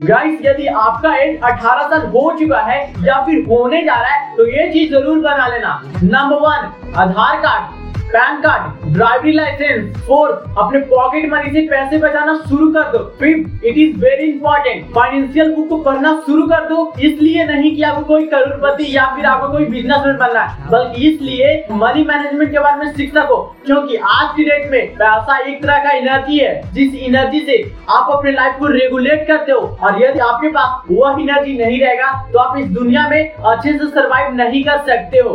Guys यदि आपका as 18 साल हो चुका है या फिर होने जा रहा है तो ये चीज़ ज़रूर बना लेना। Number one Aadhaar card PAN card driving licence fourth अपने पॉकेट मनी से पैसे बचाना शुरू कर दो। Fifth it is very important financial book को पढ़ना शुरू कर दो। इसलिए नहीं कि आपको कोई करोड़पति या फिर आपको कोई बिजनेसमैन बनना है, बल्कि इसलिए मनी मैनेजमेंट के बारे में सीख सको क्योंकि आज की डेट में पैसा एक तरह का एनर्जी है, जिस एनर्जी से आप अपने लाइफ को रेगुलेट करते हो। और यदि आपके पास वह एनर्जी नहीं रहेगा तो आप इस दुनिया में अच्छे से सरवाइव नहीं कर सकते हो।